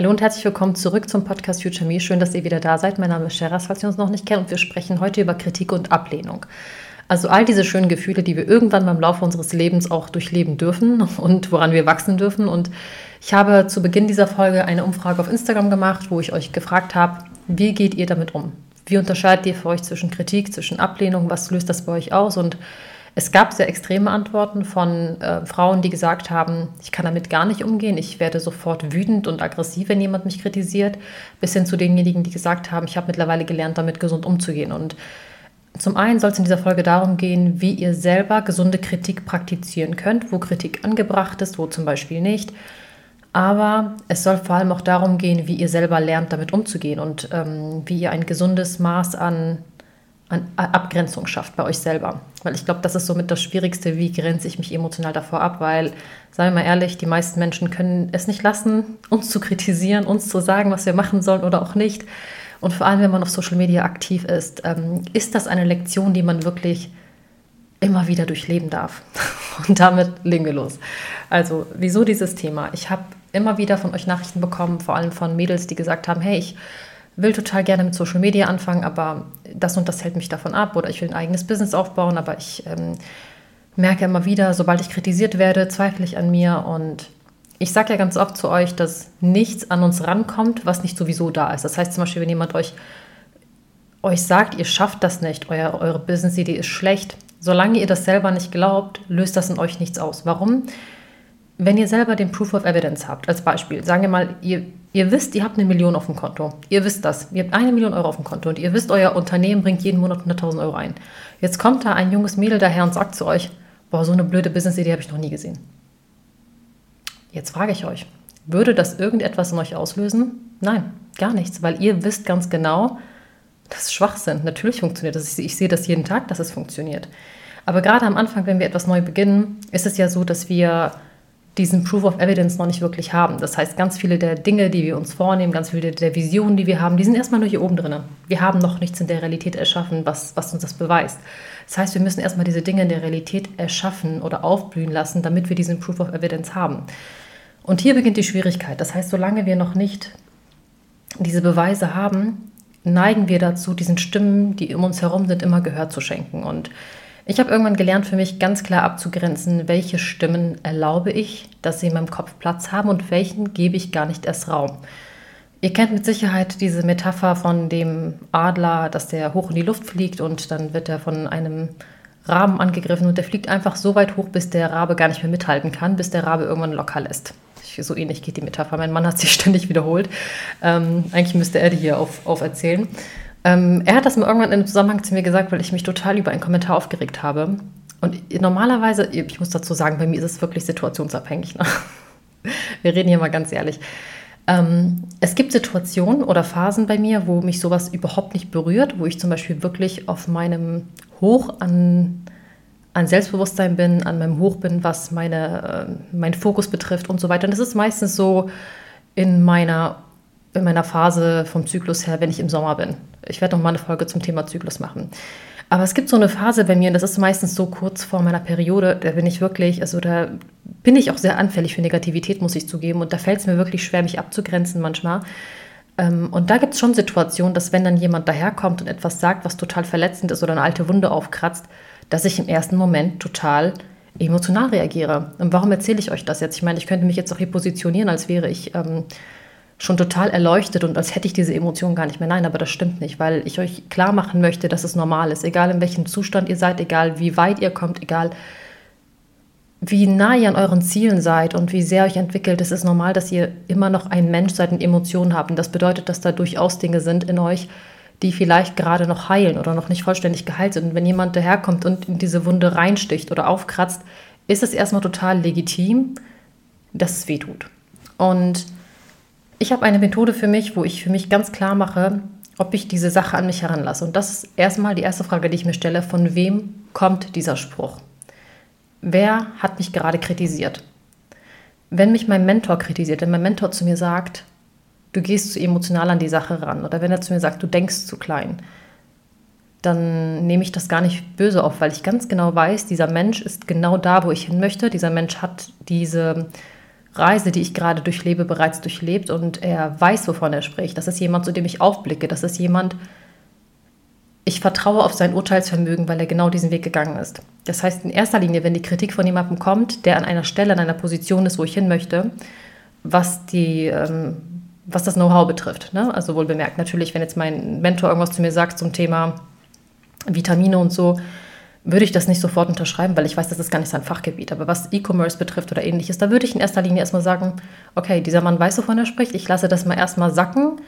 Hallo und herzlich willkommen zurück zum Podcast Future Me. Schön, dass ihr wieder da seid. Mein Name ist Sheras, falls ihr uns noch nicht kennt. Und wir sprechen heute über Kritik und Ablehnung. Also all diese schönen Gefühle, die wir irgendwann beim Laufe unseres Lebens auch durchleben dürfen und woran wir wachsen dürfen. Und ich habe zu Beginn dieser Folge eine Umfrage auf Instagram gemacht, wo ich euch gefragt habe, wie geht ihr damit um? Wie unterscheidet ihr für euch zwischen Kritik, zwischen Ablehnung? Was löst das bei euch aus? Und es gab sehr extreme Antworten von äh, Frauen, die gesagt haben, ich kann damit gar nicht umgehen, ich werde sofort wütend und aggressiv, wenn jemand mich kritisiert, bis hin zu denjenigen, die gesagt haben, ich habe mittlerweile gelernt, damit gesund umzugehen. Und zum einen soll es in dieser Folge darum gehen, wie ihr selber gesunde Kritik praktizieren könnt, wo Kritik angebracht ist, wo zum Beispiel nicht. Aber es soll vor allem auch darum gehen, wie ihr selber lernt, damit umzugehen und ähm, wie ihr ein gesundes Maß an an Abgrenzung schafft bei euch selber. Weil ich glaube, das ist somit das Schwierigste, wie grenze ich mich emotional davor ab, weil, seien wir mal ehrlich, die meisten Menschen können es nicht lassen, uns zu kritisieren, uns zu sagen, was wir machen sollen oder auch nicht. Und vor allem, wenn man auf Social Media aktiv ist, ähm, ist das eine Lektion, die man wirklich immer wieder durchleben darf. Und damit legen wir los. Also, wieso dieses Thema? Ich habe immer wieder von euch Nachrichten bekommen, vor allem von Mädels, die gesagt haben, hey, ich will total gerne mit Social Media anfangen, aber das und das hält mich davon ab oder ich will ein eigenes Business aufbauen, aber ich ähm, merke immer wieder, sobald ich kritisiert werde, zweifle ich an mir und ich sage ja ganz oft zu euch, dass nichts an uns rankommt, was nicht sowieso da ist. Das heißt zum Beispiel, wenn jemand euch, euch sagt, ihr schafft das nicht, euer, eure Business-Idee ist schlecht, solange ihr das selber nicht glaubt, löst das in euch nichts aus. Warum? Wenn ihr selber den Proof of Evidence habt, als Beispiel, sagen wir mal, ihr Ihr wisst, ihr habt eine Million auf dem Konto. Ihr wisst das. Ihr habt eine Million Euro auf dem Konto und ihr wisst, euer Unternehmen bringt jeden Monat 100.000 Euro ein. Jetzt kommt da ein junges Mädel daher und sagt zu euch, boah, so eine blöde Business-Idee habe ich noch nie gesehen. Jetzt frage ich euch, würde das irgendetwas in euch auslösen? Nein, gar nichts, weil ihr wisst ganz genau, das ist Schwachsinn. Natürlich funktioniert das. Ich, ich sehe das jeden Tag, dass es funktioniert. Aber gerade am Anfang, wenn wir etwas neu beginnen, ist es ja so, dass wir diesen Proof of Evidence noch nicht wirklich haben. Das heißt, ganz viele der Dinge, die wir uns vornehmen, ganz viele der Visionen, die wir haben, die sind erstmal nur hier oben drin. Wir haben noch nichts in der Realität erschaffen, was, was uns das beweist. Das heißt, wir müssen erstmal diese Dinge in der Realität erschaffen oder aufblühen lassen, damit wir diesen Proof of Evidence haben. Und hier beginnt die Schwierigkeit. Das heißt, solange wir noch nicht diese Beweise haben, neigen wir dazu, diesen Stimmen, die um uns herum sind, immer Gehör zu schenken. Und ich habe irgendwann gelernt, für mich ganz klar abzugrenzen, welche Stimmen erlaube ich, dass sie in meinem Kopf Platz haben und welchen gebe ich gar nicht erst Raum. Ihr kennt mit Sicherheit diese Metapher von dem Adler, dass der hoch in die Luft fliegt und dann wird er von einem Raben angegriffen und der fliegt einfach so weit hoch, bis der Rabe gar nicht mehr mithalten kann, bis der Rabe irgendwann locker lässt. So ähnlich geht die Metapher. Mein Mann hat sich ständig wiederholt. Ähm, eigentlich müsste er die hier auf, auferzählen. Ähm, er hat das mal irgendwann in einem Zusammenhang zu mir gesagt, weil ich mich total über einen Kommentar aufgeregt habe. Und normalerweise, ich muss dazu sagen, bei mir ist es wirklich situationsabhängig. Ne? Wir reden hier mal ganz ehrlich. Ähm, es gibt Situationen oder Phasen bei mir, wo mich sowas überhaupt nicht berührt, wo ich zum Beispiel wirklich auf meinem Hoch an, an Selbstbewusstsein bin, an meinem Hoch bin, was meine, äh, meinen Fokus betrifft und so weiter. Und das ist meistens so in meiner, in meiner Phase vom Zyklus her, wenn ich im Sommer bin. Ich werde noch mal eine Folge zum Thema Zyklus machen. Aber es gibt so eine Phase bei mir, und das ist meistens so kurz vor meiner Periode, da bin ich wirklich, also da bin ich auch sehr anfällig für Negativität, muss ich zugeben. Und da fällt es mir wirklich schwer, mich abzugrenzen manchmal. Ähm, und da gibt es schon Situationen, dass wenn dann jemand daherkommt und etwas sagt, was total verletzend ist oder eine alte Wunde aufkratzt, dass ich im ersten Moment total emotional reagiere. Und warum erzähle ich euch das jetzt? Ich meine, ich könnte mich jetzt auch hier positionieren, als wäre ich ähm, schon total erleuchtet und als hätte ich diese Emotionen gar nicht mehr. Nein, aber das stimmt nicht, weil ich euch klar machen möchte, dass es normal ist. Egal in welchem Zustand ihr seid, egal wie weit ihr kommt, egal wie nah ihr an euren Zielen seid und wie sehr euch entwickelt, es ist normal, dass ihr immer noch ein Mensch seid und Emotionen habt. Und das bedeutet, dass da durchaus Dinge sind in euch, die vielleicht gerade noch heilen oder noch nicht vollständig geheilt sind. Und wenn jemand daherkommt und in diese Wunde reinsticht oder aufkratzt, ist es erstmal total legitim, dass es weh tut. Und ich habe eine Methode für mich, wo ich für mich ganz klar mache, ob ich diese Sache an mich heranlasse. Und das ist erstmal die erste Frage, die ich mir stelle, von wem kommt dieser Spruch? Wer hat mich gerade kritisiert? Wenn mich mein Mentor kritisiert, wenn mein Mentor zu mir sagt, du gehst zu emotional an die Sache ran, oder wenn er zu mir sagt, du denkst zu klein, dann nehme ich das gar nicht böse auf, weil ich ganz genau weiß, dieser Mensch ist genau da, wo ich hin möchte. Dieser Mensch hat diese Reise, die ich gerade durchlebe, bereits durchlebt und er weiß, wovon er spricht. Das ist jemand, zu dem ich aufblicke. Das ist jemand, ich vertraue auf sein Urteilsvermögen, weil er genau diesen Weg gegangen ist. Das heißt, in erster Linie, wenn die Kritik von jemandem kommt, der an einer Stelle, an einer Position ist, wo ich hin möchte, was, die, ähm, was das Know-how betrifft. Ne? Also wohl bemerkt, natürlich, wenn jetzt mein Mentor irgendwas zu mir sagt zum Thema Vitamine und so, würde ich das nicht sofort unterschreiben, weil ich weiß, das ist gar nicht sein Fachgebiet. Aber was E-Commerce betrifft oder ähnliches, da würde ich in erster Linie erstmal sagen, okay, dieser Mann weiß, wovon er spricht, ich lasse das mal erstmal sacken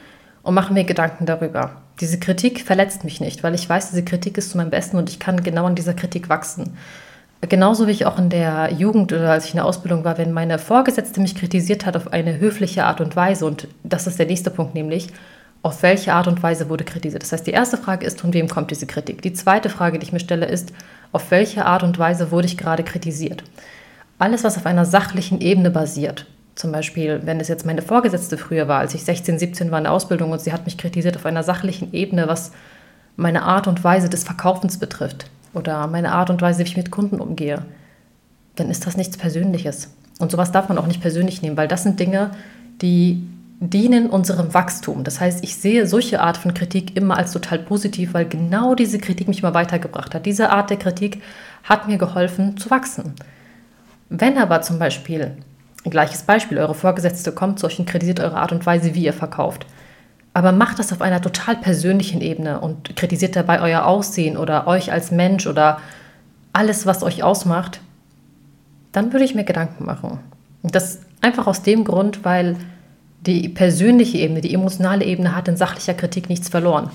und mache mir Gedanken darüber. Diese Kritik verletzt mich nicht, weil ich weiß, diese Kritik ist zu meinem Besten und ich kann genau an dieser Kritik wachsen. Genauso wie ich auch in der Jugend oder als ich in der Ausbildung war, wenn meine Vorgesetzte mich kritisiert hat auf eine höfliche Art und Weise, und das ist der nächste Punkt nämlich, auf welche Art und Weise wurde kritisiert. Das heißt, die erste Frage ist, von wem kommt diese Kritik? Die zweite Frage, die ich mir stelle, ist, auf welche Art und Weise wurde ich gerade kritisiert? Alles, was auf einer sachlichen Ebene basiert, zum Beispiel, wenn es jetzt meine Vorgesetzte früher war, als ich 16, 17 war in der Ausbildung und sie hat mich kritisiert auf einer sachlichen Ebene, was meine Art und Weise des Verkaufens betrifft oder meine Art und Weise, wie ich mit Kunden umgehe, dann ist das nichts Persönliches. Und sowas darf man auch nicht persönlich nehmen, weil das sind Dinge, die dienen unserem Wachstum. Das heißt, ich sehe solche Art von Kritik immer als total positiv, weil genau diese Kritik mich mal weitergebracht hat. Diese Art der Kritik hat mir geholfen zu wachsen. Wenn aber zum Beispiel, gleiches Beispiel, eure Vorgesetzte kommt zu euch und kritisiert eure Art und Weise, wie ihr verkauft, aber macht das auf einer total persönlichen Ebene und kritisiert dabei euer Aussehen oder euch als Mensch oder alles, was euch ausmacht, dann würde ich mir Gedanken machen. Und das einfach aus dem Grund, weil die persönliche Ebene, die emotionale Ebene hat in sachlicher Kritik nichts verloren.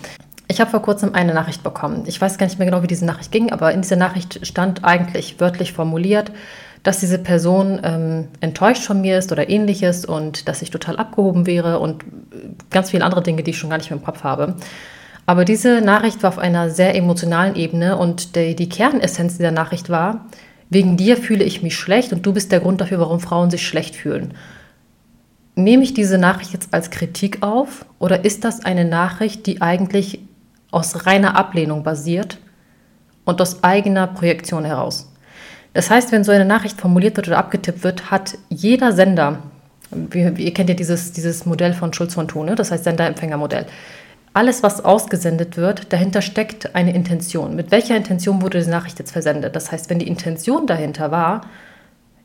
Ich habe vor kurzem eine Nachricht bekommen. Ich weiß gar nicht mehr genau, wie diese Nachricht ging, aber in dieser Nachricht stand eigentlich wörtlich formuliert, dass diese Person ähm, enttäuscht von mir ist oder ähnliches und dass ich total abgehoben wäre und ganz viele andere Dinge, die ich schon gar nicht mehr im Kopf habe. Aber diese Nachricht war auf einer sehr emotionalen Ebene und die, die Kernessenz dieser Nachricht war, wegen dir fühle ich mich schlecht und du bist der Grund dafür, warum Frauen sich schlecht fühlen nehme ich diese Nachricht jetzt als Kritik auf oder ist das eine Nachricht, die eigentlich aus reiner Ablehnung basiert und aus eigener Projektion heraus? Das heißt, wenn so eine Nachricht formuliert wird oder abgetippt wird, hat jeder Sender, wie, ihr kennt ja dieses, dieses Modell von Schulz von Thune, das heißt Sender-Empfänger-Modell, alles, was ausgesendet wird, dahinter steckt eine Intention. Mit welcher Intention wurde diese Nachricht jetzt versendet? Das heißt, wenn die Intention dahinter war,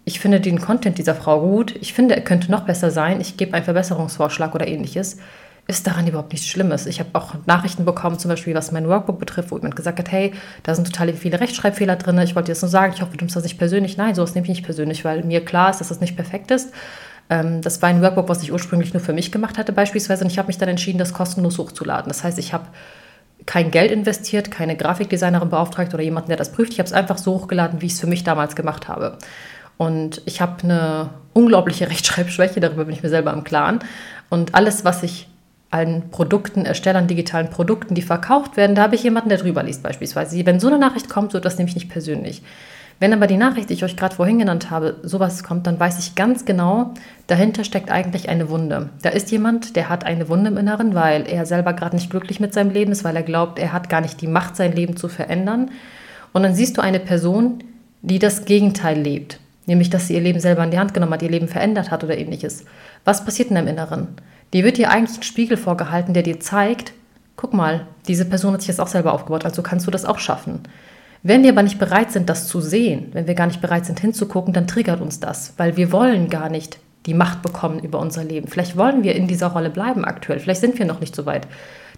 ich finde den Content dieser Frau gut, ich finde, er könnte noch besser sein, ich gebe einen Verbesserungsvorschlag oder ähnliches, ist daran überhaupt nichts Schlimmes. Ich habe auch Nachrichten bekommen, zum Beispiel was mein Workbook betrifft, wo jemand gesagt hat, hey, da sind total viele Rechtschreibfehler drin, ich wollte dir das nur sagen, ich hoffe, du nimmst das nicht persönlich. Nein, sowas nehme ich nicht persönlich, weil mir klar ist, dass das nicht perfekt ist. Ähm, das war ein Workbook, was ich ursprünglich nur für mich gemacht hatte beispielsweise und ich habe mich dann entschieden, das kostenlos hochzuladen. Das heißt, ich habe kein Geld investiert, keine Grafikdesignerin beauftragt oder jemanden, der das prüft. Ich habe es einfach so hochgeladen, wie ich es für mich damals gemacht habe. Und ich habe eine unglaubliche Rechtschreibschwäche, darüber bin ich mir selber im Klaren. Und alles, was ich an Produkten erstelle, an digitalen Produkten, die verkauft werden, da habe ich jemanden, der drüber liest beispielsweise. Wenn so eine Nachricht kommt, so das nehme ich nicht persönlich. Wenn aber die Nachricht, die ich euch gerade vorhin genannt habe, sowas kommt, dann weiß ich ganz genau, dahinter steckt eigentlich eine Wunde. Da ist jemand, der hat eine Wunde im Inneren, weil er selber gerade nicht glücklich mit seinem Leben ist, weil er glaubt, er hat gar nicht die Macht, sein Leben zu verändern. Und dann siehst du eine Person, die das Gegenteil lebt. Nämlich, dass sie ihr Leben selber in die Hand genommen hat, ihr Leben verändert hat oder ähnliches. Was passiert in deinem Inneren? Dir wird dir eigentlich ein Spiegel vorgehalten, der dir zeigt, guck mal, diese Person hat sich das auch selber aufgebaut, also kannst du das auch schaffen. Wenn wir aber nicht bereit sind, das zu sehen, wenn wir gar nicht bereit sind hinzugucken, dann triggert uns das, weil wir wollen gar nicht die Macht bekommen über unser Leben. Vielleicht wollen wir in dieser Rolle bleiben aktuell, vielleicht sind wir noch nicht so weit.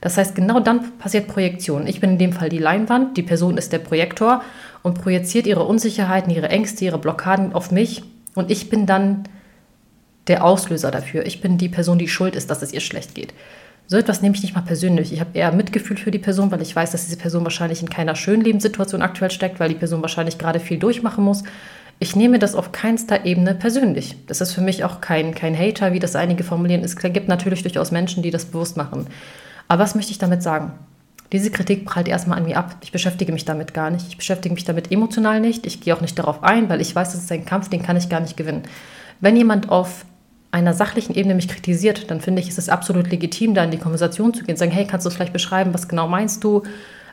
Das heißt, genau dann passiert Projektion. Ich bin in dem Fall die Leinwand, die Person ist der Projektor und projiziert ihre Unsicherheiten, ihre Ängste, ihre Blockaden auf mich und ich bin dann der Auslöser dafür. Ich bin die Person, die schuld ist, dass es ihr schlecht geht. So etwas nehme ich nicht mal persönlich. Ich habe eher Mitgefühl für die Person, weil ich weiß, dass diese Person wahrscheinlich in keiner schönen Lebenssituation aktuell steckt, weil die Person wahrscheinlich gerade viel durchmachen muss. Ich nehme das auf keinster Ebene persönlich. Das ist für mich auch kein, kein Hater, wie das einige formulieren. Es gibt natürlich durchaus Menschen, die das bewusst machen. Aber was möchte ich damit sagen? Diese Kritik prallt erstmal an mir ab. Ich beschäftige mich damit gar nicht. Ich beschäftige mich damit emotional nicht. Ich gehe auch nicht darauf ein, weil ich weiß, das ist ein Kampf, den kann ich gar nicht gewinnen. Wenn jemand auf einer sachlichen Ebene mich kritisiert, dann finde ich, ist es absolut legitim, da in die Konversation zu gehen und sagen, hey, kannst du es vielleicht beschreiben, was genau meinst du?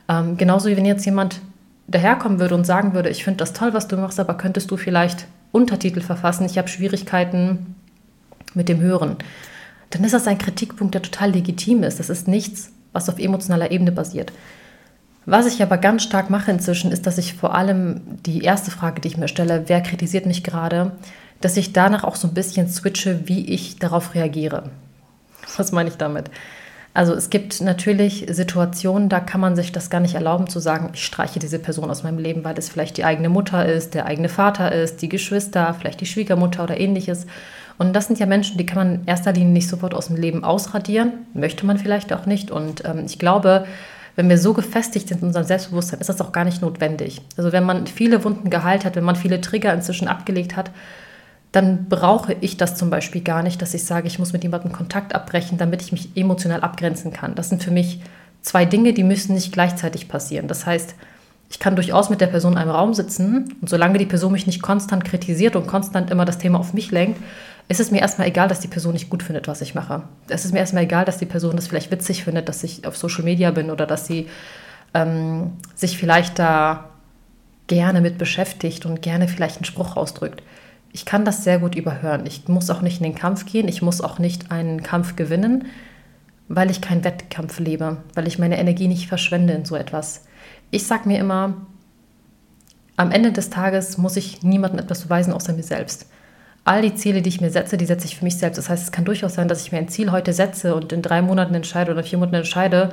Ähm, genauso wie wenn jetzt jemand daherkommen würde und sagen würde, ich finde das toll, was du machst, aber könntest du vielleicht Untertitel verfassen? Ich habe Schwierigkeiten, mit dem Hören, dann ist das ein Kritikpunkt, der total legitim ist. Das ist nichts, was auf emotionaler Ebene basiert. Was ich aber ganz stark mache inzwischen, ist, dass ich vor allem die erste Frage, die ich mir stelle, wer kritisiert mich gerade, dass ich danach auch so ein bisschen switche, wie ich darauf reagiere. Was meine ich damit? Also es gibt natürlich Situationen, da kann man sich das gar nicht erlauben zu sagen, ich streiche diese Person aus meinem Leben, weil es vielleicht die eigene Mutter ist, der eigene Vater ist, die Geschwister, vielleicht die Schwiegermutter oder ähnliches. Und das sind ja Menschen, die kann man in erster Linie nicht sofort aus dem Leben ausradieren, möchte man vielleicht auch nicht. Und ähm, ich glaube, wenn wir so gefestigt sind in unserem Selbstbewusstsein, ist das auch gar nicht notwendig. Also wenn man viele Wunden geheilt hat, wenn man viele Trigger inzwischen abgelegt hat, dann brauche ich das zum Beispiel gar nicht, dass ich sage, ich muss mit jemandem Kontakt abbrechen, damit ich mich emotional abgrenzen kann. Das sind für mich zwei Dinge, die müssen nicht gleichzeitig passieren. Das heißt, ich kann durchaus mit der Person in einem Raum sitzen und solange die Person mich nicht konstant kritisiert und konstant immer das Thema auf mich lenkt, ist es mir erstmal egal, dass die Person nicht gut findet, was ich mache. Es ist mir erstmal egal, dass die Person das vielleicht witzig findet, dass ich auf Social Media bin oder dass sie ähm, sich vielleicht da gerne mit beschäftigt und gerne vielleicht einen Spruch ausdrückt ich kann das sehr gut überhören. Ich muss auch nicht in den Kampf gehen, ich muss auch nicht einen Kampf gewinnen, weil ich keinen Wettkampf lebe, weil ich meine Energie nicht verschwende in so etwas. Ich sage mir immer, am Ende des Tages muss ich niemandem etwas beweisen außer mir selbst. All die Ziele, die ich mir setze, die setze ich für mich selbst. Das heißt, es kann durchaus sein, dass ich mir ein Ziel heute setze und in drei Monaten entscheide oder vier Monaten entscheide,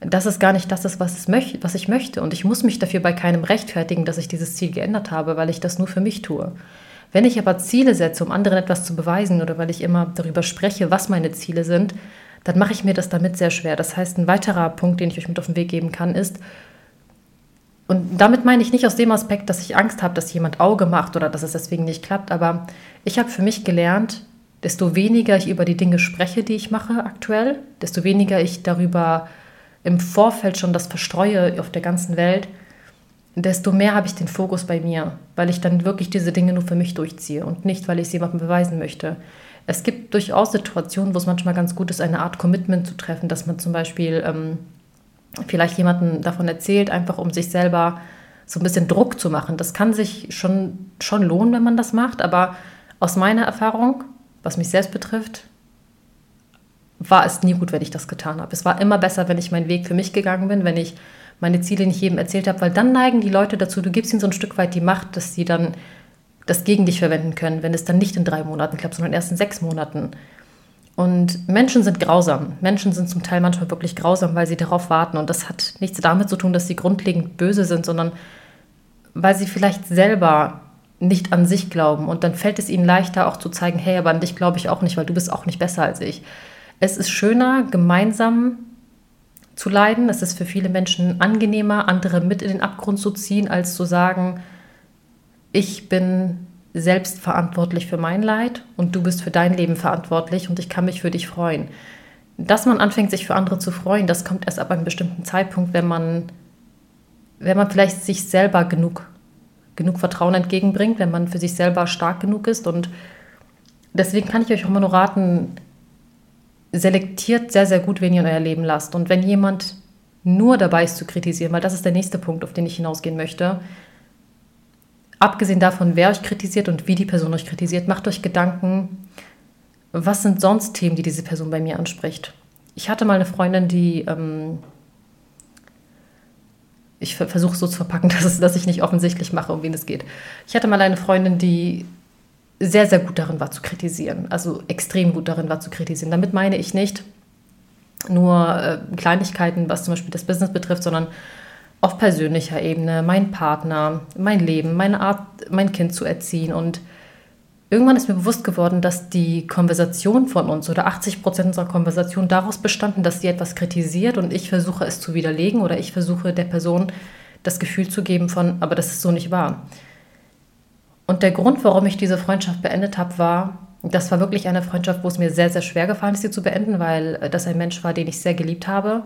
dass es gar nicht das ist, was, was ich möchte. Und ich muss mich dafür bei keinem rechtfertigen, dass ich dieses Ziel geändert habe, weil ich das nur für mich tue. Wenn ich aber Ziele setze, um anderen etwas zu beweisen oder weil ich immer darüber spreche, was meine Ziele sind, dann mache ich mir das damit sehr schwer. Das heißt, ein weiterer Punkt, den ich euch mit auf den Weg geben kann, ist, und damit meine ich nicht aus dem Aspekt, dass ich Angst habe, dass jemand Auge macht oder dass es deswegen nicht klappt, aber ich habe für mich gelernt, desto weniger ich über die Dinge spreche, die ich mache aktuell, desto weniger ich darüber im Vorfeld schon das verstreue auf der ganzen Welt, desto mehr habe ich den Fokus bei mir, weil ich dann wirklich diese Dinge nur für mich durchziehe und nicht, weil ich es jemandem beweisen möchte. Es gibt durchaus Situationen, wo es manchmal ganz gut ist, eine Art Commitment zu treffen, dass man zum Beispiel ähm, vielleicht jemandem davon erzählt, einfach um sich selber so ein bisschen Druck zu machen. Das kann sich schon, schon lohnen, wenn man das macht, aber aus meiner Erfahrung, was mich selbst betrifft, war es nie gut, wenn ich das getan habe. Es war immer besser, wenn ich meinen Weg für mich gegangen bin, wenn ich meine Ziele nicht jedem erzählt habe, weil dann neigen die Leute dazu, du gibst ihnen so ein Stück weit die Macht, dass sie dann das gegen dich verwenden können, wenn es dann nicht in drei Monaten klappt, sondern erst in sechs Monaten. Und Menschen sind grausam. Menschen sind zum Teil manchmal wirklich grausam, weil sie darauf warten. Und das hat nichts damit zu tun, dass sie grundlegend böse sind, sondern weil sie vielleicht selber nicht an sich glauben. Und dann fällt es ihnen leichter auch zu zeigen, hey, aber an dich glaube ich auch nicht, weil du bist auch nicht besser als ich. Es ist schöner, gemeinsam zu leiden. Es ist für viele Menschen angenehmer, andere mit in den Abgrund zu ziehen, als zu sagen, ich bin selbst verantwortlich für mein Leid und du bist für dein Leben verantwortlich und ich kann mich für dich freuen. Dass man anfängt, sich für andere zu freuen, das kommt erst ab einem bestimmten Zeitpunkt, wenn man, wenn man vielleicht sich selber genug, genug Vertrauen entgegenbringt, wenn man für sich selber stark genug ist. Und deswegen kann ich euch auch immer nur raten, selektiert sehr, sehr gut, wen ihr in euer Leben lasst. Und wenn jemand nur dabei ist zu kritisieren, weil das ist der nächste Punkt, auf den ich hinausgehen möchte, abgesehen davon, wer euch kritisiert und wie die Person euch kritisiert, macht euch Gedanken, was sind sonst Themen, die diese Person bei mir anspricht. Ich hatte mal eine Freundin, die, ähm, ich versuche so zu verpacken, dass, es, dass ich nicht offensichtlich mache, um wen es geht. Ich hatte mal eine Freundin, die sehr, sehr gut darin war zu kritisieren. Also extrem gut darin war zu kritisieren. Damit meine ich nicht nur äh, Kleinigkeiten, was zum Beispiel das Business betrifft, sondern auf persönlicher Ebene, mein Partner, mein Leben, meine Art, mein Kind zu erziehen. Und irgendwann ist mir bewusst geworden, dass die Konversation von uns oder 80 Prozent unserer Konversation daraus bestanden, dass sie etwas kritisiert und ich versuche es zu widerlegen oder ich versuche der Person das Gefühl zu geben von, aber das ist so nicht wahr. Und der Grund, warum ich diese Freundschaft beendet habe, war, das war wirklich eine Freundschaft, wo es mir sehr, sehr schwer gefallen ist, sie zu beenden, weil äh, das ein Mensch war, den ich sehr geliebt habe.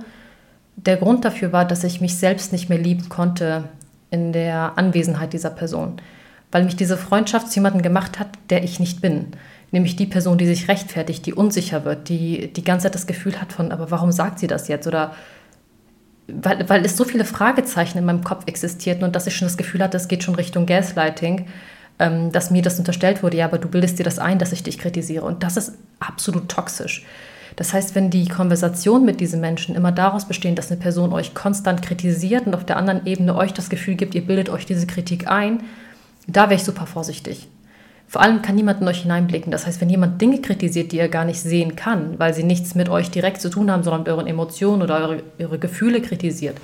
Der Grund dafür war, dass ich mich selbst nicht mehr lieben konnte in der Anwesenheit dieser Person, weil mich diese Freundschaft zu jemandem gemacht hat, der ich nicht bin. Nämlich die Person, die sich rechtfertigt, die unsicher wird, die die ganze Zeit das Gefühl hat von, aber warum sagt sie das jetzt? Oder weil, weil es so viele Fragezeichen in meinem Kopf existierten und dass ich schon das Gefühl hatte, es geht schon Richtung Gaslighting ähm, dass mir das unterstellt wurde, ja, aber du bildest dir das ein, dass ich dich kritisiere. Und das ist absolut toxisch. Das heißt, wenn die Konversation mit diesen Menschen immer daraus besteht, dass eine Person euch konstant kritisiert und auf der anderen Ebene euch das Gefühl gibt, ihr bildet euch diese Kritik ein, da wäre ich super vorsichtig. Vor allem kann niemand in euch hineinblicken. Das heißt, wenn jemand Dinge kritisiert, die er gar nicht sehen kann, weil sie nichts mit euch direkt zu tun haben, sondern mit euren Emotionen oder eure, eure Gefühle kritisiert,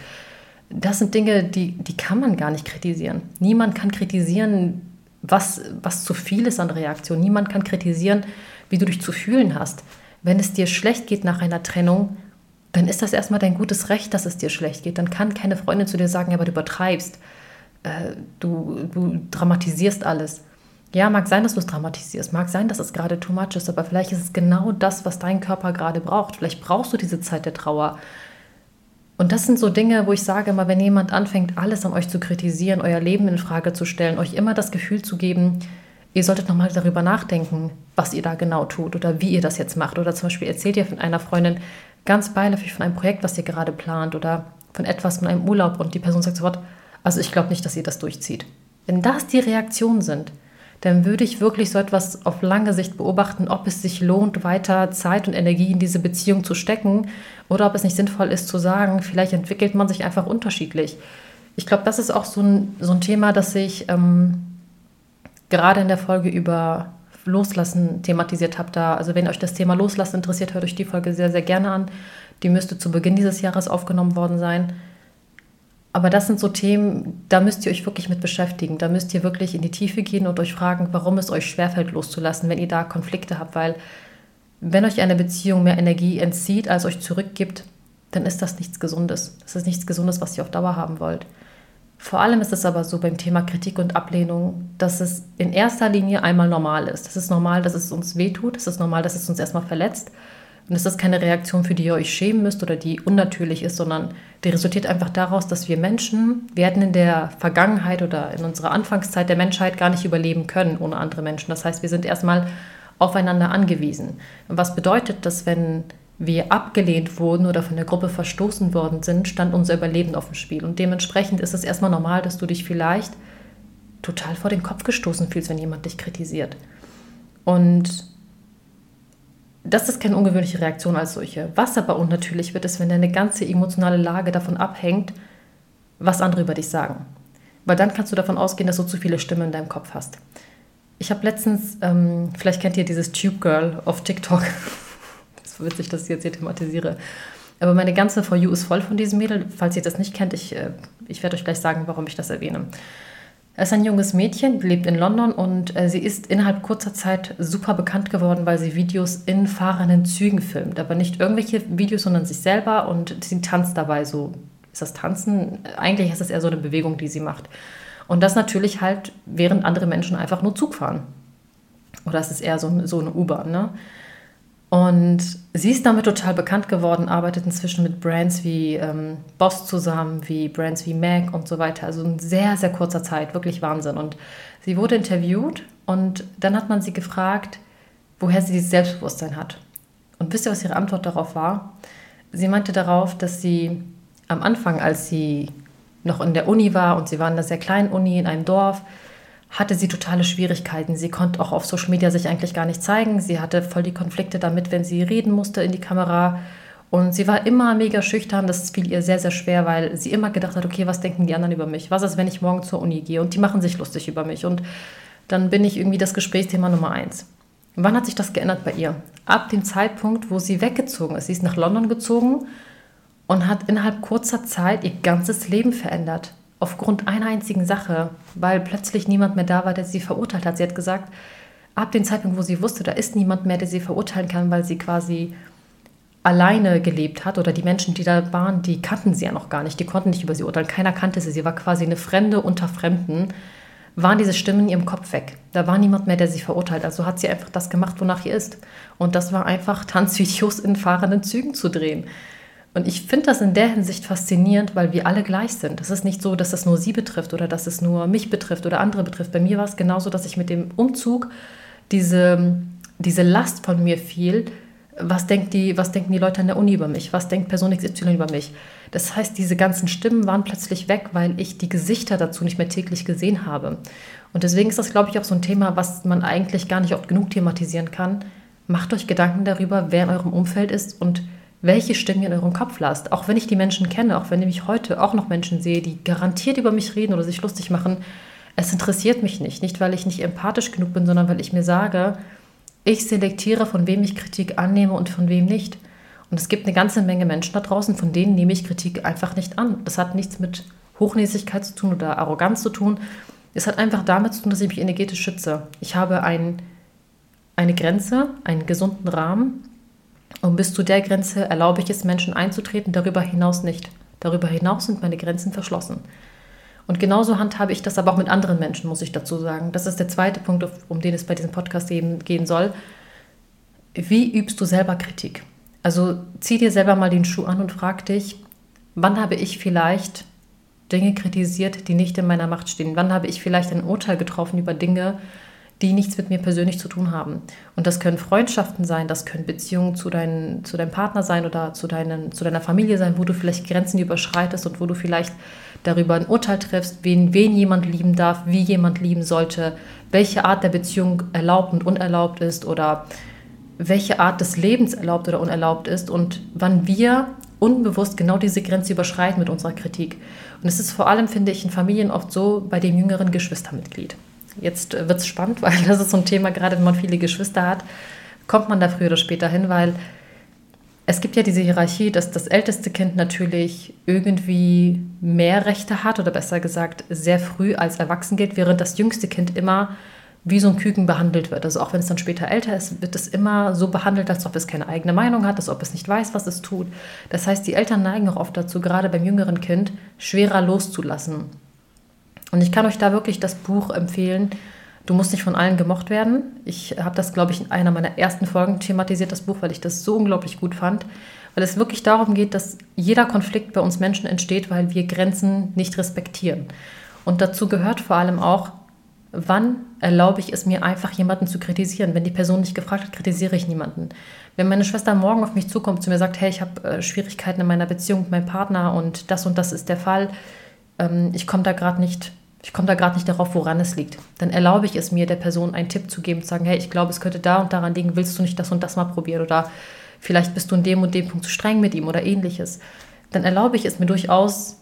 das sind Dinge, die, die kann man gar nicht kritisieren. Niemand kann kritisieren, was, was zu viel ist an Reaktion. Niemand kann kritisieren, wie du dich zu fühlen hast. Wenn es dir schlecht geht nach einer Trennung, dann ist das erstmal dein gutes Recht, dass es dir schlecht geht. Dann kann keine Freundin zu dir sagen, aber du übertreibst, äh, du, du dramatisierst alles. Ja, mag sein, dass du es dramatisierst, mag sein, dass es gerade too much ist, aber vielleicht ist es genau das, was dein Körper gerade braucht. Vielleicht brauchst du diese Zeit der Trauer. Und das sind so Dinge, wo ich sage immer, wenn jemand anfängt, alles an euch zu kritisieren, euer Leben in Frage zu stellen, euch immer das Gefühl zu geben, ihr solltet nochmal darüber nachdenken, was ihr da genau tut oder wie ihr das jetzt macht. Oder zum Beispiel erzählt ihr von einer Freundin ganz beiläufig von einem Projekt, was ihr gerade plant oder von etwas, von einem Urlaub und die Person sagt sofort, also ich glaube nicht, dass ihr das durchzieht. Wenn das die Reaktionen sind, dann würde ich wirklich so etwas auf lange Sicht beobachten, ob es sich lohnt, weiter Zeit und Energie in diese Beziehung zu stecken oder ob es nicht sinnvoll ist zu sagen, vielleicht entwickelt man sich einfach unterschiedlich. Ich glaube, das ist auch so ein, so ein Thema, das ich ähm, gerade in der Folge über Loslassen thematisiert habe. Da, also wenn euch das Thema Loslassen interessiert, hört euch die Folge sehr, sehr gerne an. Die müsste zu Beginn dieses Jahres aufgenommen worden sein. Aber das sind so Themen, da müsst ihr euch wirklich mit beschäftigen. Da müsst ihr wirklich in die Tiefe gehen und euch fragen, warum es euch schwerfällt, loszulassen, wenn ihr da Konflikte habt. Weil wenn euch eine Beziehung mehr Energie entzieht, als euch zurückgibt, dann ist das nichts Gesundes. Das ist nichts Gesundes, was ihr auf Dauer haben wollt. Vor allem ist es aber so beim Thema Kritik und Ablehnung, dass es in erster Linie einmal normal ist. Es ist normal, dass es uns wehtut. Es ist normal, dass es uns erstmal verletzt. Und es ist keine Reaktion, für die ihr euch schämen müsst oder die unnatürlich ist, sondern die resultiert einfach daraus, dass wir Menschen, wir hätten in der Vergangenheit oder in unserer Anfangszeit der Menschheit gar nicht überleben können ohne andere Menschen. Das heißt, wir sind erstmal aufeinander angewiesen. Was bedeutet das, wenn wir abgelehnt wurden oder von der Gruppe verstoßen worden sind, stand unser Überleben auf dem Spiel. Und dementsprechend ist es erstmal normal, dass du dich vielleicht total vor den Kopf gestoßen fühlst, wenn jemand dich kritisiert. Und das ist keine ungewöhnliche Reaktion als solche. Was aber unnatürlich wird, ist, wenn deine ganze emotionale Lage davon abhängt, was andere über dich sagen. Weil dann kannst du davon ausgehen, dass du zu viele Stimmen in deinem Kopf hast. Ich habe letztens, ähm, vielleicht kennt ihr dieses Tube Girl auf TikTok, so witzig, dass ich jetzt hier thematisiere. Aber meine ganze For You ist voll von diesem Mädel. Falls ihr das nicht kennt, ich, äh, ich werde euch gleich sagen, warum ich das erwähne. Er ist ein junges Mädchen, lebt in London und äh, sie ist innerhalb kurzer Zeit super bekannt geworden, weil sie Videos in fahrenden Zügen filmt. Aber nicht irgendwelche Videos, sondern sich selber und sie tanzt dabei so. Ist das Tanzen? Eigentlich ist das eher so eine Bewegung, die sie macht. Und das natürlich halt, während andere Menschen einfach nur Zug fahren. Oder es ist eher so, so eine U-Bahn, ne? Und sie ist damit total bekannt geworden, arbeitet inzwischen mit Brands wie ähm, Boss zusammen, wie Brands wie MAC und so weiter. Also in sehr, sehr kurzer Zeit, wirklich Wahnsinn. Und sie wurde interviewt und dann hat man sie gefragt, woher sie dieses Selbstbewusstsein hat. Und wisst ihr, was ihre Antwort darauf war? Sie meinte darauf, dass sie am Anfang, als sie noch in der Uni war und sie war in einer sehr kleinen Uni in einem Dorf, hatte sie totale Schwierigkeiten. Sie konnte auch auf Social Media sich eigentlich gar nicht zeigen. Sie hatte voll die Konflikte damit, wenn sie reden musste in die Kamera. Und sie war immer mega schüchtern. Das fiel ihr sehr, sehr schwer, weil sie immer gedacht hat, okay, was denken die anderen über mich? Was ist, wenn ich morgen zur Uni gehe? Und die machen sich lustig über mich. Und dann bin ich irgendwie das Gesprächsthema Nummer eins. Wann hat sich das geändert bei ihr? Ab dem Zeitpunkt, wo sie weggezogen ist. Sie ist nach London gezogen und hat innerhalb kurzer Zeit ihr ganzes Leben verändert aufgrund einer einzigen Sache, weil plötzlich niemand mehr da war, der sie verurteilt hat. Sie hat gesagt, ab dem Zeitpunkt, wo sie wusste, da ist niemand mehr, der sie verurteilen kann, weil sie quasi alleine gelebt hat oder die Menschen, die da waren, die kannten sie ja noch gar nicht, die konnten nicht über sie urteilen, keiner kannte sie, sie war quasi eine Fremde unter Fremden, waren diese Stimmen in ihrem Kopf weg. Da war niemand mehr, der sie verurteilt. Also hat sie einfach das gemacht, wonach ihr ist. Und das war einfach Tanzvideos in fahrenden Zügen zu drehen. Und ich finde das in der Hinsicht faszinierend, weil wir alle gleich sind. Es ist nicht so, dass das nur sie betrifft oder dass es nur mich betrifft oder andere betrifft. Bei mir war es genauso, dass ich mit dem Umzug diese, diese Last von mir fiel, was, denkt die, was denken die Leute an der Uni über mich? Was denkt Person XY über mich? Das heißt, diese ganzen Stimmen waren plötzlich weg, weil ich die Gesichter dazu nicht mehr täglich gesehen habe. Und deswegen ist das, glaube ich, auch so ein Thema, was man eigentlich gar nicht oft genug thematisieren kann. Macht euch Gedanken darüber, wer in eurem Umfeld ist und welche Stimmen ihr in eurem Kopf lasst. Auch wenn ich die Menschen kenne, auch wenn ich heute auch noch Menschen sehe, die garantiert über mich reden oder sich lustig machen, es interessiert mich nicht. Nicht, weil ich nicht empathisch genug bin, sondern weil ich mir sage, ich selektiere, von wem ich Kritik annehme und von wem nicht. Und es gibt eine ganze Menge Menschen da draußen, von denen nehme ich Kritik einfach nicht an. Das hat nichts mit Hochnäsigkeit zu tun oder Arroganz zu tun. Es hat einfach damit zu tun, dass ich mich energetisch schütze. Ich habe ein, eine Grenze, einen gesunden Rahmen. Und bis zu der Grenze erlaube ich es Menschen einzutreten, darüber hinaus nicht. Darüber hinaus sind meine Grenzen verschlossen. Und genauso handhabe ich das aber auch mit anderen Menschen, muss ich dazu sagen. Das ist der zweite Punkt, um den es bei diesem Podcast eben gehen soll. Wie übst du selber Kritik? Also zieh dir selber mal den Schuh an und frag dich, wann habe ich vielleicht Dinge kritisiert, die nicht in meiner Macht stehen? Wann habe ich vielleicht ein Urteil getroffen über Dinge, die nichts mit mir persönlich zu tun haben. Und das können Freundschaften sein, das können Beziehungen zu, dein, zu deinem Partner sein oder zu, deinen, zu deiner Familie sein, wo du vielleicht Grenzen überschreitest und wo du vielleicht darüber ein Urteil triffst, wen, wen jemand lieben darf, wie jemand lieben sollte, welche Art der Beziehung erlaubt und unerlaubt ist oder welche Art des Lebens erlaubt oder unerlaubt ist und wann wir unbewusst genau diese Grenze überschreiten mit unserer Kritik. Und es ist vor allem, finde ich, in Familien oft so bei dem jüngeren Geschwistermitglied. Jetzt wird es spannend, weil das ist so ein Thema, gerade wenn man viele Geschwister hat, kommt man da früher oder später hin, weil es gibt ja diese Hierarchie, dass das älteste Kind natürlich irgendwie mehr Rechte hat oder besser gesagt sehr früh als erwachsen geht, während das jüngste Kind immer wie so ein Küken behandelt wird. Also auch wenn es dann später älter ist, wird es immer so behandelt, als ob es keine eigene Meinung hat, als ob es nicht weiß, was es tut. Das heißt, die Eltern neigen auch oft dazu, gerade beim jüngeren Kind schwerer loszulassen. Und ich kann euch da wirklich das Buch empfehlen. Du musst nicht von allen gemocht werden. Ich habe das, glaube ich, in einer meiner ersten Folgen thematisiert, das Buch, weil ich das so unglaublich gut fand. Weil es wirklich darum geht, dass jeder Konflikt bei uns Menschen entsteht, weil wir Grenzen nicht respektieren. Und dazu gehört vor allem auch, wann erlaube ich es mir einfach, jemanden zu kritisieren? Wenn die Person nicht gefragt hat, kritisiere ich niemanden. Wenn meine Schwester morgen auf mich zukommt, zu mir sagt, hey, ich habe äh, Schwierigkeiten in meiner Beziehung mit meinem Partner und das und das ist der Fall, ähm, ich komme da gerade nicht, ich komme da gerade nicht darauf, woran es liegt. Dann erlaube ich es mir, der Person einen Tipp zu geben, zu sagen, hey, ich glaube, es könnte da und daran liegen, willst du nicht das und das mal probieren oder vielleicht bist du in dem und dem Punkt zu streng mit ihm oder ähnliches. Dann erlaube ich es mir durchaus,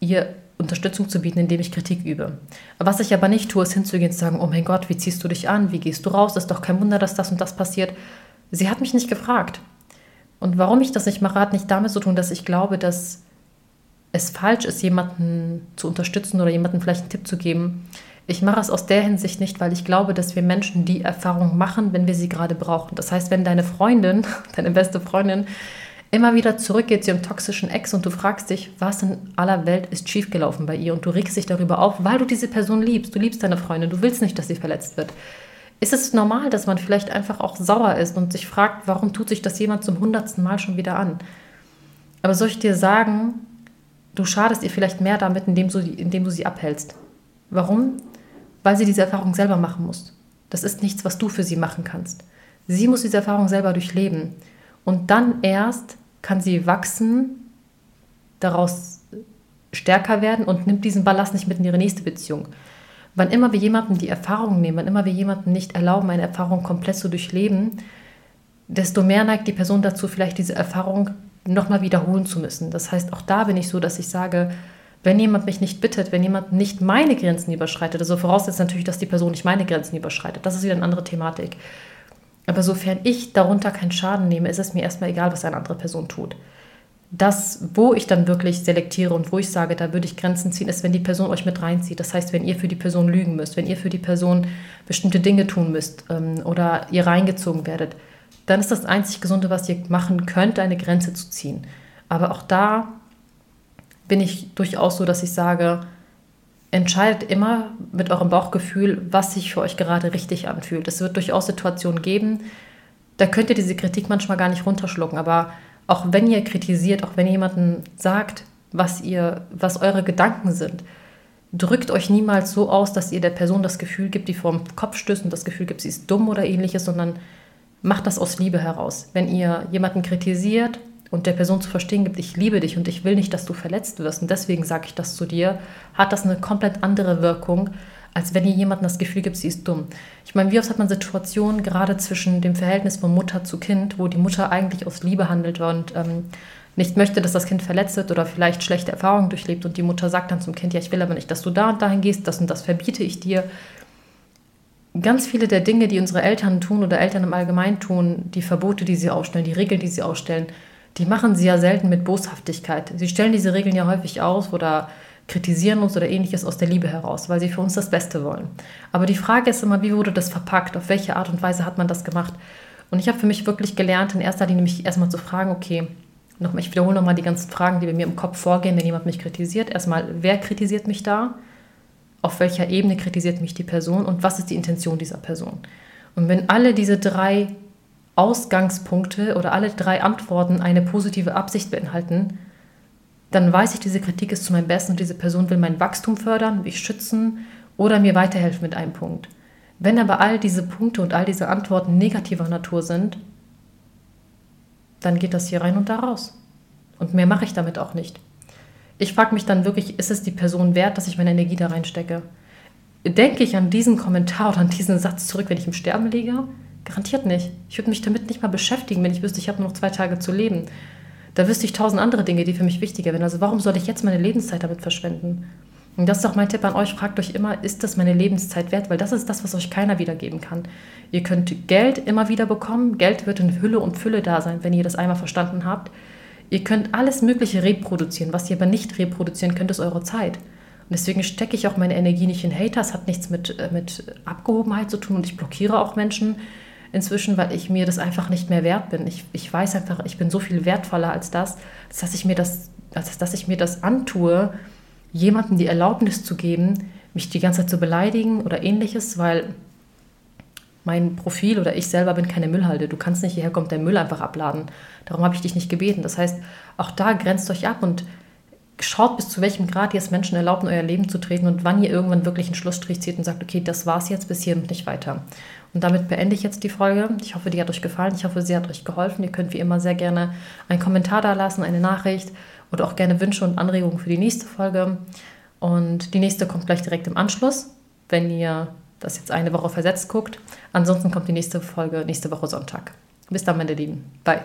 ihr Unterstützung zu bieten, indem ich Kritik übe. Was ich aber nicht tue, ist hinzugehen und zu sagen, oh mein Gott, wie ziehst du dich an, wie gehst du raus, ist doch kein Wunder, dass das und das passiert. Sie hat mich nicht gefragt. Und warum ich das nicht mache, hat nicht damit zu tun, dass ich glaube, dass es falsch ist, jemanden zu unterstützen oder jemandem vielleicht einen Tipp zu geben. Ich mache es aus der Hinsicht nicht, weil ich glaube, dass wir Menschen die Erfahrung machen, wenn wir sie gerade brauchen. Das heißt, wenn deine Freundin, deine beste Freundin, immer wieder zurückgeht zu ihrem toxischen Ex und du fragst dich, was in aller Welt ist schiefgelaufen bei ihr und du regst dich darüber auf, weil du diese Person liebst. Du liebst deine Freundin, du willst nicht, dass sie verletzt wird. Ist es normal, dass man vielleicht einfach auch sauer ist und sich fragt, warum tut sich das jemand zum hundertsten Mal schon wieder an? Aber soll ich dir sagen, du schadest ihr vielleicht mehr damit, indem du, indem du sie abhältst. Warum? Weil sie diese Erfahrung selber machen muss. Das ist nichts, was du für sie machen kannst. Sie muss diese Erfahrung selber durchleben. Und dann erst kann sie wachsen, daraus stärker werden und nimmt diesen Ballast nicht mit in ihre nächste Beziehung. Wann immer wir jemandem die Erfahrung nehmen, wann immer wir jemandem nicht erlauben, eine Erfahrung komplett zu durchleben, desto mehr neigt die Person dazu, vielleicht diese Erfahrung nochmal wiederholen zu müssen. Das heißt, auch da bin ich so, dass ich sage, wenn jemand mich nicht bittet, wenn jemand nicht meine Grenzen überschreitet, also voraussetzt natürlich, dass die Person nicht meine Grenzen überschreitet, das ist wieder eine andere Thematik. Aber sofern ich darunter keinen Schaden nehme, ist es mir erstmal egal, was eine andere Person tut. Das, wo ich dann wirklich selektiere und wo ich sage, da würde ich Grenzen ziehen, ist, wenn die Person euch mit reinzieht. Das heißt, wenn ihr für die Person lügen müsst, wenn ihr für die Person bestimmte Dinge tun müsst ähm, oder ihr reingezogen werdet dann ist das einzig Gesunde, was ihr machen könnt, eine Grenze zu ziehen. Aber auch da bin ich durchaus so, dass ich sage, entscheidet immer mit eurem Bauchgefühl, was sich für euch gerade richtig anfühlt. Es wird durchaus Situationen geben, da könnt ihr diese Kritik manchmal gar nicht runterschlucken. Aber auch wenn ihr kritisiert, auch wenn jemanden sagt, was ihr, was eure Gedanken sind, drückt euch niemals so aus, dass ihr der Person das Gefühl gibt, die vor dem Kopf stößt und das Gefühl gibt, sie ist dumm oder ähnliches, sondern macht das aus Liebe heraus. Wenn ihr jemanden kritisiert und der Person zu verstehen gibt, ich liebe dich und ich will nicht, dass du verletzt wirst und deswegen sage ich das zu dir, hat das eine komplett andere Wirkung, als wenn ihr jemandem das Gefühl gibt, sie ist dumm. Ich meine, wie oft hat man Situationen, gerade zwischen dem Verhältnis von Mutter zu Kind, wo die Mutter eigentlich aus Liebe handelt und ähm, nicht möchte, dass das Kind verletzt wird oder vielleicht schlechte Erfahrungen durchlebt und die Mutter sagt dann zum Kind, ja, ich will aber nicht, dass du da und dahin gehst, das und das verbiete ich dir. Ganz viele der Dinge, die unsere Eltern tun oder Eltern im Allgemeinen tun, die Verbote, die sie aufstellen, die Regeln, die sie aufstellen, die machen sie ja selten mit Boshaftigkeit. Sie stellen diese Regeln ja häufig aus oder kritisieren uns oder ähnliches aus der Liebe heraus, weil sie für uns das Beste wollen. Aber die Frage ist immer, wie wurde das verpackt? Auf welche Art und Weise hat man das gemacht? Und ich habe für mich wirklich gelernt, in erster Linie mich erstmal zu fragen, okay, nochmal, ich wiederhole nochmal die ganzen Fragen, die bei mir im Kopf vorgehen, wenn jemand mich kritisiert. Erstmal, wer kritisiert mich da? Auf welcher Ebene kritisiert mich die Person? Und was ist die Intention dieser Person? Und wenn alle diese drei Ausgangspunkte oder alle drei Antworten eine positive Absicht beinhalten, dann weiß ich, diese Kritik ist zu meinem Besten und diese Person will mein Wachstum fördern, mich schützen oder mir weiterhelfen mit einem Punkt. Wenn aber all diese Punkte und all diese Antworten negativer Natur sind, dann geht das hier rein und da raus. Und mehr mache ich damit auch nicht. Ich frage mich dann wirklich, ist es die Person wert, dass ich meine Energie da reinstecke? Denke ich an diesen Kommentar oder an diesen Satz zurück, wenn ich im Sterben liege? Garantiert nicht. Ich würde mich damit nicht mal beschäftigen, wenn ich wüsste, ich habe nur noch zwei Tage zu leben. Da wüsste ich tausend andere Dinge, die für mich wichtiger wären. Also warum soll ich jetzt meine Lebenszeit damit verschwenden? Und das ist auch mein Tipp an euch. Fragt euch immer, ist das meine Lebenszeit wert? Weil das ist das, was euch keiner wiedergeben kann. Ihr könnt Geld immer wieder bekommen. Geld wird in Hülle und Fülle da sein, wenn ihr das einmal verstanden habt. Ihr könnt alles Mögliche reproduzieren. Was ihr aber nicht reproduzieren könnt, ist eure Zeit. Und deswegen stecke ich auch meine Energie nicht in Haters, hat nichts mit, äh, mit Abgehobenheit zu tun und ich blockiere auch Menschen inzwischen, weil ich mir das einfach nicht mehr wert bin. Ich, ich weiß einfach, ich bin so viel wertvoller als das, dass ich mir das, als dass ich mir das antue, jemandem die Erlaubnis zu geben, mich die ganze Zeit zu beleidigen oder ähnliches, weil mein Profil oder ich selber bin keine Müllhalde. Du kannst nicht hierher kommen, dein Müll einfach abladen. Darum habe ich dich nicht gebeten. Das heißt, auch da grenzt euch ab und schaut, bis zu welchem Grad ihr es Menschen erlaubt, in euer Leben zu treten und wann ihr irgendwann wirklich einen Schlussstrich zieht und sagt, okay, das war's jetzt bis hier und nicht weiter. Und damit beende ich jetzt die Folge. Ich hoffe, die hat euch gefallen. Ich hoffe, sie hat euch geholfen. Ihr könnt wie immer sehr gerne einen Kommentar da lassen, eine Nachricht oder auch gerne Wünsche und Anregungen für die nächste Folge. Und die nächste kommt gleich direkt im Anschluss, wenn ihr das jetzt eine Woche versetzt guckt. Ansonsten kommt die nächste Folge nächste Woche Sonntag. Bis dann, meine Lieben. Bye.